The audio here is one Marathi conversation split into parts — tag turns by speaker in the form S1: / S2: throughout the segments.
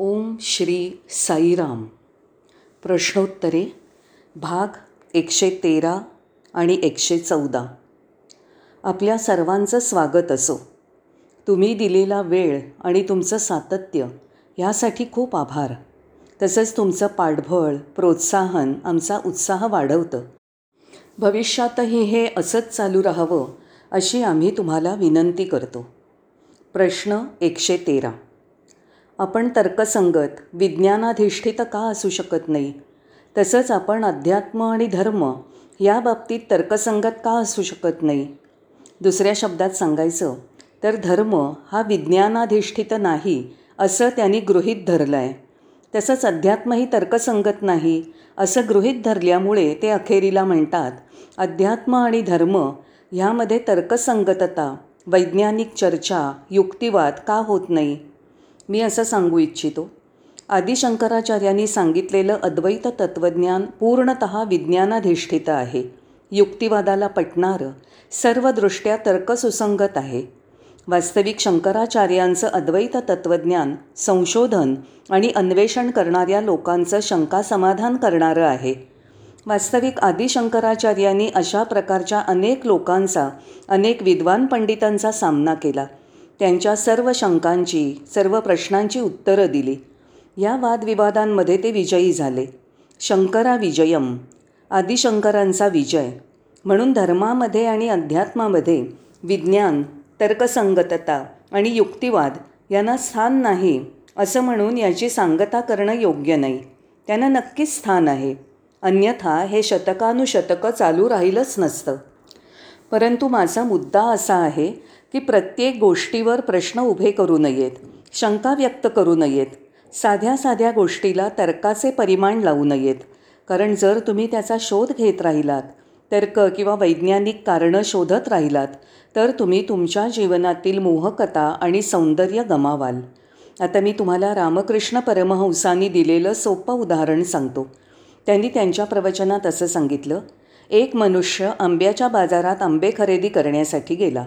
S1: ओम श्री साईराम. प्रश्नोत्तरे भाग एकशे तेरा आणि एकशे चौदा. आपल्या सर्वांचं स्वागत असो. तुम्ही दिलेला वेळ आणि तुमचं सातत्य ह्यासाठी खूप आभार. तसंच तुमचं पाठबळ प्रोत्साहन आमचा उत्साह वाढवतं. भविष्यातही हे असंच चालू राहावं अशी आम्ही तुम्हाला विनंती करतो. प्रश्न एकशे तेरा. आपण तर्कसंगत विज्ञानाधिष्ठित का असू शकत नाही? तसंच आपण अध्यात्म आणि धर्म या बाबतीत तर्कसंगत का असू शकत नाही? दुसऱ्या शब्दात सांगायचं तर धर्म हा विज्ञानाधिष्ठित नाही असं त्यांनी गृहीत धरलं आहे तसंच अध्यात्मही तर्कसंगत नाही असं गृहीत धरल्यामुळे ते अखेरीला म्हणतात अध्यात्म आणि धर्म ह्यामध्ये तर्कसंगतता वैज्ञानिक चर्चा युक्तिवाद का होत नाही? मी असं सांगू इच्छितो. आदिशंकराचार्यांनी सांगितलेलं अद्वैत तत्त्वज्ञान पूर्णत विज्ञानाधिष्ठित आहे. युक्तिवादाला पटणारं सर्वदृष्ट्या तर्कसुसंगत आहे. वास्तविक शंकराचार्यांचं अद्वैत तत्त्वज्ञान संशोधन आणि अन्वेषण करणाऱ्या लोकांचं शंका समाधान करणारं आहे. वास्तविक आदिशंकराचार्यांनी अशा प्रकारच्या अनेक लोकांचा अनेक विद्वान पंडितांचा सामना केला. त्यांच्या सर्व शंकांची सर्व प्रश्नांची उत्तरं दिली. या वादविवादांमध्ये ते विजयी झाले. शंकरा विजयम. आदिशंकरांचा विजय. म्हणून धर्मामध्ये आणि अध्यात्मामध्ये विज्ञान तर्कसंगतता आणि युक्तिवाद यांना स्थान नाही असं म्हणून याची सांगता करणं योग्य नाही. त्यांना नक्कीच स्थान आहे. अन्यथा हे शतकानुशतकं चालू राहिलंच नसतं. परंतु माझा मुद्दा असा आहे की प्रत्येक गोष्टीवर प्रश्न उभे करू नयेत शंका व्यक्त करू नयेत साध्या साध्या गोष्टीला तर्काचे परिमाण लावू नयेत. कारण जर तुम्ही त्याचा शोध घेत राहिलात तर्क किंवा वैज्ञानिक कारणं शोधत राहिलात तर तुम्ही तुमच्या जीवनातील मोहकता आणि सौंदर्य गमावाल. आता मी तुम्हाला रामकृष्ण परमहंसांनी दिलेलं सोपं उदाहरण सांगतो. त्यांनी त्यांच्या प्रवचनात असं सांगितलं एक मनुष्य आंब्याच्या बाजारात आंबे खरेदी करण्यासाठी गेला.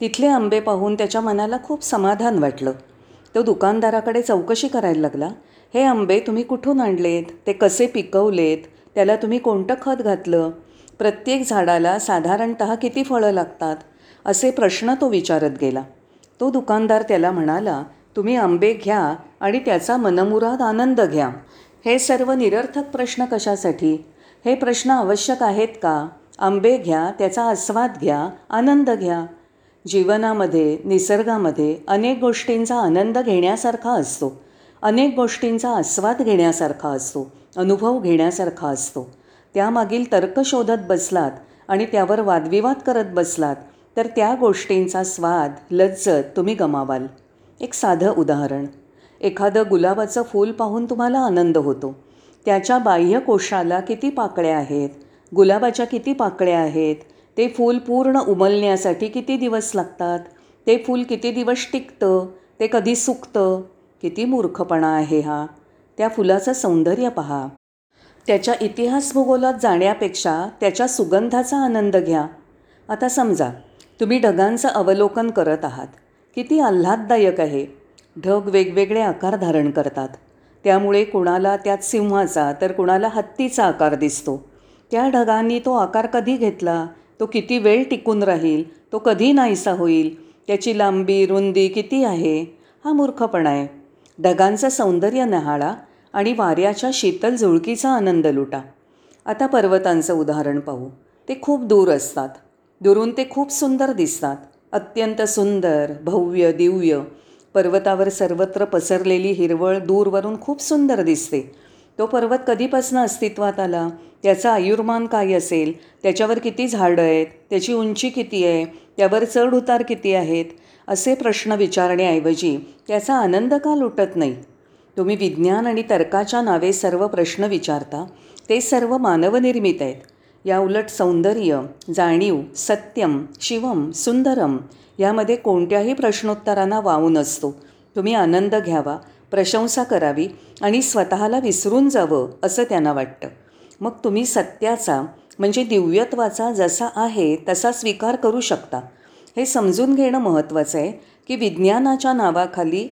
S1: तिथले आंबे पाहून त्याच्या मनाला खूप समाधान वाटलं. तो दुकानदाराकडे चौकशी करायला लागला. हे आंबे तुम्ही कुठून आणलेत? ते कसे पिकवलेत? त्याला तुम्ही कोणतं खत घातलं? प्रत्येक झाडाला साधारणत किती फळं लागतात? असे प्रश्न तो विचारत गेला. तो दुकानदार त्याला म्हणाला तुम्ही आंबे घ्या आणि त्याचा मनमुराद आनंद घ्या. हे सर्व निरर्थक प्रश्न कशासाठी? हे प्रश्न आवश्यक आहेत का? आंबे घ्या त्याचा आस्वाद घ्या आनंद घ्या. जीवनामध्ये निसर्गामध्ये अनेक गोष्टींचा आनंद घेण्यासारखा असतो. अनेक गोष्टींचा आस्वाद घेण्यासारखा असतो अनुभव घेण्यासारखा असतो. त्यामागील तर्क शोधत बसलात आणि त्यावर वादविवाद करत बसलात तर त्या गोष्टींचा स्वाद लज्जत तुम्ही गमावाल. एक साधं उदाहरण. एखादं गुलाबाचं फूल पाहून तुम्हाला आनंद होतो. त्याच्या बाह्य कोशाला किती पाकळ्या आहेत? गुलाबाच्या किती पाकळ्या आहेत? ते फूल पूर्ण उमलण्यासाठी किती दिवस लागतात? ते फूल किती दिवस टिकतं? ते कधी सुकतं? किती मूर्खपणा आहे हा? त्या फुलाचं सौंदर्य पहा. त्याच्या इतिहास भूगोलात जाण्यापेक्षा त्याच्या सुगंधाचा आनंद घ्या. आता समजा तुम्ही ढगांचं अवलोकन करत आहात. किती आल्हाददायक आहे. ढग वेगवेगळे आकार धारण करतात. त्यामुळे कुणाला त्यात सिंहाचा तर कुणाला हत्तीचा आकार दिसतो. त्या ढगांनी तो आकार कधी घेतला? तो किती वेळ टिकून राहील? तो कधी नाहीसा होईल? त्याची लांबी रुंदी किती आहे? हा मूर्खपणा आहे. ढगांचं सौंदर्य नहाळा आणि वाऱ्याच्या शीतल झुळकीचा आनंद लुटा. आता पर्वतांचं उदाहरण पाहू. ते खूप दूर असतात. दुरून ते खूप सुंदर दिसतात. अत्यंत सुंदर भव्य दिव्य. पर्वतावर सर्वत्र पसरलेली हिरवळ दूरवरून खूप सुंदर दिसते. तो पर्वत कधीपासून अस्तित्वात आला? त्याचा आयुर्मान काय असेल? त्याच्यावर किती झाडं आहेत? त्याची उंची किती आहे? त्यावर चढ उतार किती आहेत? असे प्रश्न विचारण्याऐवजी त्याचा आनंद का लुटत नाही? तुम्ही विज्ञान आणि तर्काच्या नावे सर्व प्रश्न विचारता ते सर्व मानवनिर्मित आहेत. या उलट सौंदर्य जाणीव सत्यम शिवम सुंदरम यामध्ये कोणत्याही प्रश्नोत्तरांना वाव नसतो. तुम्ही आनंद घ्यावा प्रशंसा करावी आणि स्वतःला विसरून जावं असं त्यांना वाटतं. मग तुम्ही सत्याचा म्हणजे दिव्यत्वाचा जसा आहे तसा स्वीकार करू शकता. हे समजून घेणं महत्त्वाचं आहे की विज्ञानाच्या नावाखाली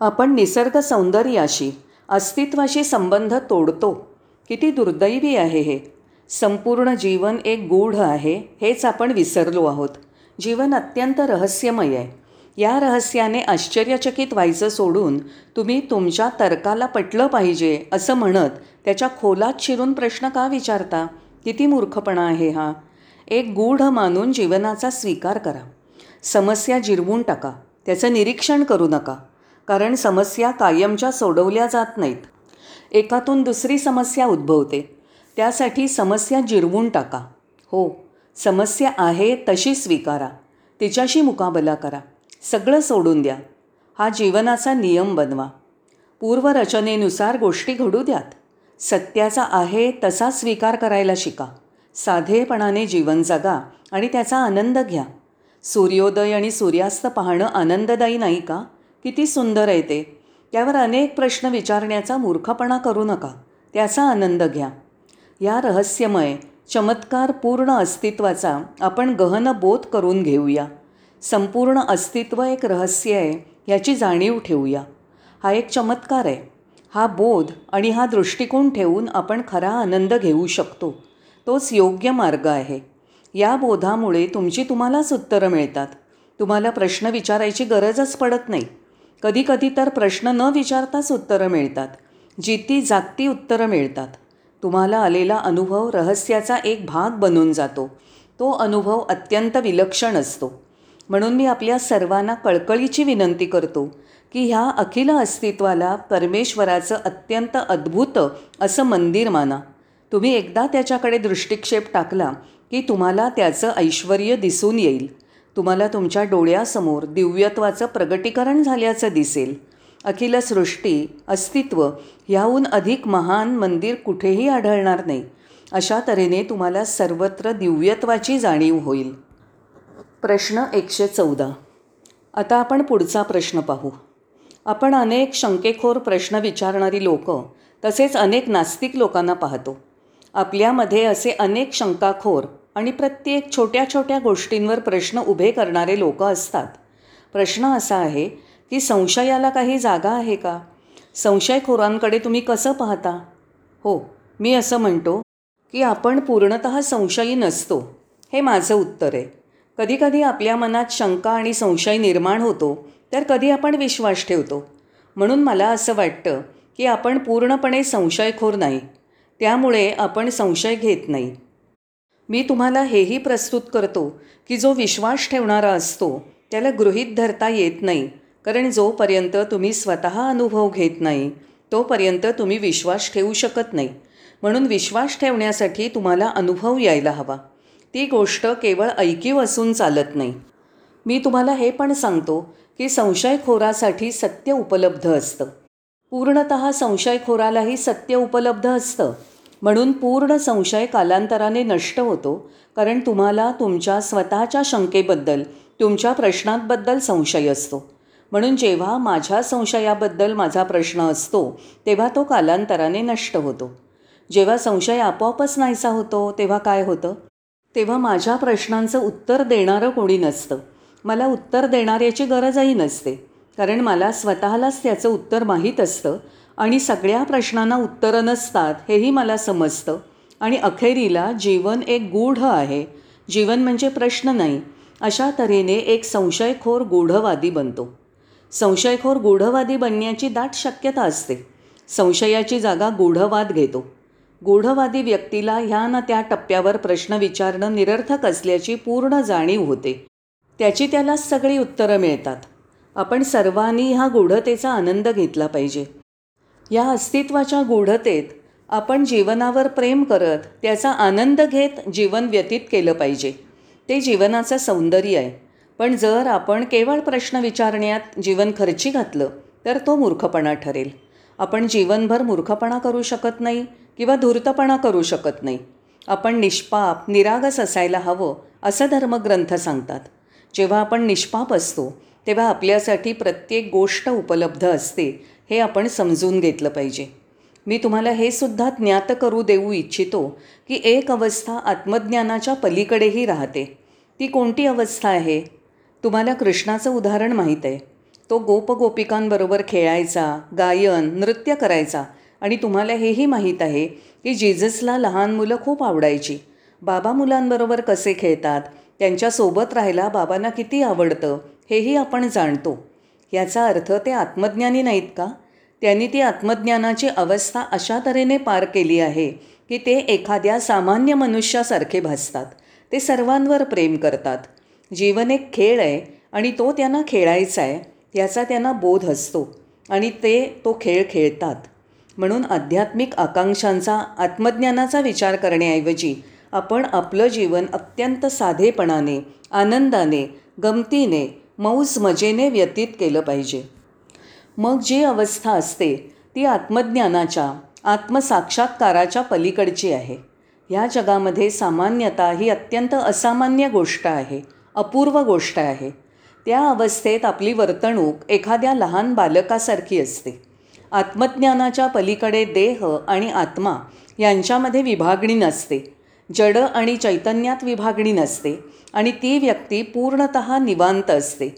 S1: आपण निसर्ग सौंदर्याशी अस्तित्वाशी संबंध तोडतो. किती दुर्दैवी आहे हे. संपूर्ण जीवन एक गूढ आहे हेच आपण विसरलो आहोत. जीवन अत्यंत रहस्यमय आहे. या रहस्याने आश्चर्यचकित व्हायचं सोडून तुम्ही तुमच्या तर्काला पटलं पाहिजे असं म्हणत त्याच्या खोलात शिरून प्रश्न का विचारता? किती मूर्खपणा आहे हा. एक गूढ मानून जीवनाचा स्वीकार करा. समस्या जिरवून टाका. त्याचं निरीक्षण करू नका. कारण समस्या कायमच्या सोडवल्या जात नाहीत. एकातून दुसरी समस्या उद्भवते. त्यासाठी समस्या जिरवून टाका. हो समस्या आहे तशी स्वीकारा. तिच्याशी मुकाबला करा. सगळं सोडून द्या. हा जीवनाचा नियम बनवा. पूर्वरचनेनुसार गोष्टी घडू द्यात. सत्याचा आहे तसा स्वीकार करायला शिका. साधेपणाने जीवन जगा आणि त्याचा आनंद घ्या. सूर्योदय आणि सूर्यास्त पाहणं आनंददायी नाही का? किती सुंदर आहे ते. त्यावर अनेक प्रश्न विचारण्याचा मूर्खपणा करू नका. त्याचा आनंद घ्या. या रहस्यमय चमत्कार पूर्ण अस्तित्वाचा आपण गहन बोध करून घेऊया. संपूर्ण अस्तित्व एक रहस्य आहे याची जाणीव ठेवूया. हा एक चमत्कार आहे. हा बोध आणि हा दृष्टिकोन ठेवून आपण खरा आनंद घेऊ शकतो. तोच योग्य मार्ग आहे. या बोधामुळे तुमची तुम्हालाच उत्तरं मिळतात. तुम्हाला प्रश्न विचारायची गरजच पडत नाही. कधीकधी तर प्रश्न न विचारताच उत्तरं मिळतात. जिती जागती उत्तरं मिळतात. तुम्हाला आलेला अनुभव रहस्याचा एक भाग बनून जातो. तो अनुभव अत्यंत विलक्षण असतो. म्हणून मी आपल्या सर्वांना कळकळीची विनंती करतो की ह्या अखिल अस्तित्वाला परमेश्वराचं अत्यंत अद्भुत असं मंदिर माना. तुम्ही एकदा त्याच्याकडे दृष्टिक्षेप टाकला की तुम्हाला त्याचं ऐश्वर दिसून येईल. तुम्हाला तुमच्या डोळ्यासमोर दिव्यत्वाचं प्रगटीकरण झाल्याचं दिसेल. अखिल सृष्टी अस्तित्व ह्याहून अधिक महान मंदिर कुठेही आढळणार नाही. अशा तऱ्हेने तुम्हाला सर्वत्र दिव्यत्वाची जाणीव होईल. प्रश्न एकशे चौदा. आता आपण पुढचा प्रश्न पाहू. आपण अनेक शंकेखोर प्रश्न विचारणारी लोक तसेच अनेक नास्तिक लोकांना पाहतो. आपल्यामध्ये असे अनेक शंकाखोर आणि प्रत्येक छोट्या छोट्या गोष्टींवर प्रश्न उभे करणारे लोक असतात. प्रश्न असा आहे की संशयाला काही जागा आहे का? संशयखोरांकडे तुम्ही कसं पाहता? हो मी असं म्हणतो की आपण पूर्णत संशयी नसतो हे माझं उत्तर आहे. कधीकधी आपल्या मनात शंका आणि संशय निर्माण होतो तर कधी आपण विश्वास ठेवतो. म्हणून मला असं वाटतं की आपण पूर्णपणे संशयखोर नाही त्यामुळे आपण संशय घेत नाही. मी तुम्हाला हेही प्रस्तुत करतो की जो विश्वास ठेवणारा असतो त्याला गृहीत धरता येत नाही कारण जोपर्यंत तुम्ही स्वतः अनुभव घेत नाही तोपर्यंत तुम्ही विश्वास ठेवू शकत नाही. म्हणून विश्वास ठेवण्यासाठी तुम्हाला अनुभव यायला हवा. ती गोष्ट केवळ ऐकीव असून चालत नाही. मी तुम्हाला हे पण सांगतो की संशयखोरासाठी सत्य उपलब्ध असतं. पूर्णत संशयखोरालाही सत्य उपलब्ध असतं. म्हणून पूर्ण संशय कालांतराने नष्ट होतो कारण तुम्हाला तुमच्या स्वतःच्या शंकेबद्दल तुमच्या प्रश्नांबद्दल संशय असतो. म्हणून जेव्हा माझ्या संशयाबद्दल माझा प्रश्न असतो तेव्हा तो कालांतराने नष्ट होतो. जेव्हा संशय आपोआपच नाहीसा होतो तेव्हा काय होतं? तेव्हा माझ्या प्रश्नांचं उत्तर देणारं कोणी नसतं. मला उत्तर देणाऱ्याची गरजही नसते. कारण मला स्वतःलाच त्याचं उत्तर माहीत असतं आणि सगळ्या प्रश्नांना उत्तरं नसतात हेही मला समजतं. आणि अखेरीला जीवन एक गूढ आहे. जीवन म्हणजे प्रश्न नाही. अशा तऱ्हेने एक संशयखोर गूढवादी बनतो. संशयखोर गूढवादी बनण्याची दाट शक्यता असते. संशयाची जागा गूढवाद घेतो. गूढवादी व्यक्तीला ह्या ना त्या टप्प्यावर प्रश्न विचारणं निरर्थक असल्याची पूर्ण जाणीव होते. त्याची त्याला सगळी उत्तरं मिळतात. आपण सर्वांनी ह्या गूढतेचा आनंद घेतला पाहिजे. या अस्तित्वाच्या गूढतेत आपण जीवनावर प्रेम करत त्याचा आनंद घेत जीवन व्यतीत केलं पाहिजे. ते जीवनाचं सौंदर्य आहे. पण जर आपण केवळ प्रश्न विचारण्यात जीवन खर्ची घातलं तर तो मूर्खपणा ठरेल. आपण जीवनभर मूर्खपणा करू शकत नाही. किंवा धूर्तपणा करू शकत नाही. आपण निष्पाप निरागस असायला हवं असं धर्मग्रंथ सांगतात. जेव्हा आपण निष्पाप असतो तेव्हा आपल्यासाठी प्रत्येक गोष्ट उपलब्ध असते हे आपण समजून घेतलं पाहिजे. मी तुम्हाला हे सुद्धा ज्ञात करू देऊ इच्छितो की एक अवस्था आत्मज्ञानाच्या पलीकडेही राहते. ती कोणती अवस्था आहे? तुम्हाला कृष्णाचं उदाहरण माहीत आहे. तो गोपगोपिकांबरोबर खेळायचा गायन नृत्य करायचा आणि तुम्हाला हेही माहीत आहे की जेजसला लहान मुलं खूप आवडायची. बाबा मुलांबरोबर कसे खेळतात त्यांच्यासोबत राहायला बाबांना किती आवडतं हेही आपण जाणतो. याचा अर्थ ते आत्मज्ञानी नाहीत का? त्यांनी ती आत्मज्ञानाची अवस्था अशा तऱ्हेने पार केली आहे की ते एखाद्या सामान्य मनुष्यासारखे भासतात. ते सर्वांवर प्रेम करतात. जीवन एक खेळ आहे आणि तो त्यांना खेळायचा आहे याचा त्यांना बोध असतो आणि ते तो खेळ खेळतात. म्हणून आध्यात्मिक आकांक्षांचा आत्मज्ञानाचा विचार करण्याऐवजी आपण आपलं जीवन अत्यंत साधेपणाने आनंदाने गमतीने मौज मजेने व्यतीत केलं पाहिजे. मग जी अवस्था असते ती आत्मज्ञानाच्या आत्मसाक्षात्काराच्या पलीकडची आहे. ह्या जगामध्ये सामान्यता ही अत्यंत असामान्य गोष्ट आहे अपूर्व गोष्ट आहे. त्या अवस्थेत आपली वर्तणूक एखाद्या लहान बालकासारखी असते. आत्मज्ञानाच्या पलीकडे देह आणि आत्मा यांच्यामध्ये विभागणी नसते. जड आणि चैतन्यात विभागणी नसते आणि ती व्यक्ती पूर्णत निवांत असते.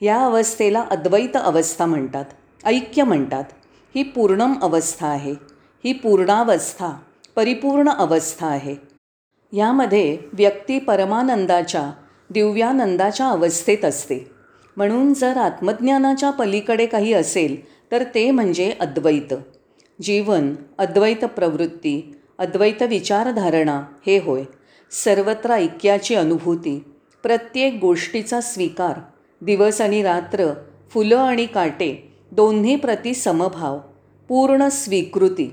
S1: या अवस्थेला अद्वैत अवस्था म्हणतात ऐक्य म्हणतात. ही पूर्णम अवस्था आहे. ही पूर्णावस्था परिपूर्ण अवस्था आहे. यामध्ये व्यक्ती परमानंदाच्या दिव्यानंदाच्या अवस्थेत असते. म्हणून जर आत्मज्ञानाच्या पलीकडे काही असेल तर ते म्हणजे अद्वैत. जीवन अद्वैत प्रवृत्ती अद्वैत विचारधारणा हे होय. सर्वत्र ऐक्याची अनुभूती प्रत्येक गोष्टीचा स्वीकार दिवस आणि रात्र फुलं आणि काटे दोन्ही प्रति समभाव पूर्ण स्वीकृती.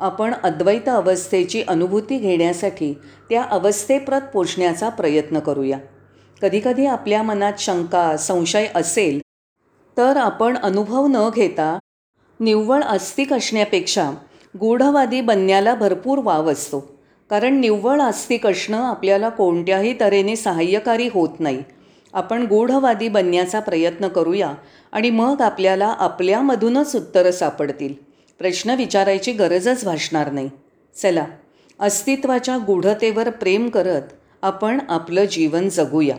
S1: आपण अद्वैत अवस्थेची अनुभूती घेण्यासाठी त्या अवस्थेप्रत पोचण्याचा प्रयत्न करूया. कधीकधी आपल्या मनात शंका संशय असेल तर आपण अनुभव न घेता निव्वळ आस्तिक असण्यापेक्षा गूढवादी बनण्याला भरपूर वाव असतो. कारण निव्वळ आस्तिक असणं आपल्याला कोणत्याही तऱ्हेने सहाय्यकारी होत नाही. आपण गूढवादी बनण्याचा प्रयत्न करूया आणि मग आपल्याला आपल्यामधूनच उत्तरं सापडतील. प्रश्न विचारायची गरजच भासणार नाही. चला अस्तित्वाच्या गूढतेवर प्रेम करत आपण आपलं जीवन जगूया.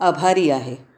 S1: आभारी आहे.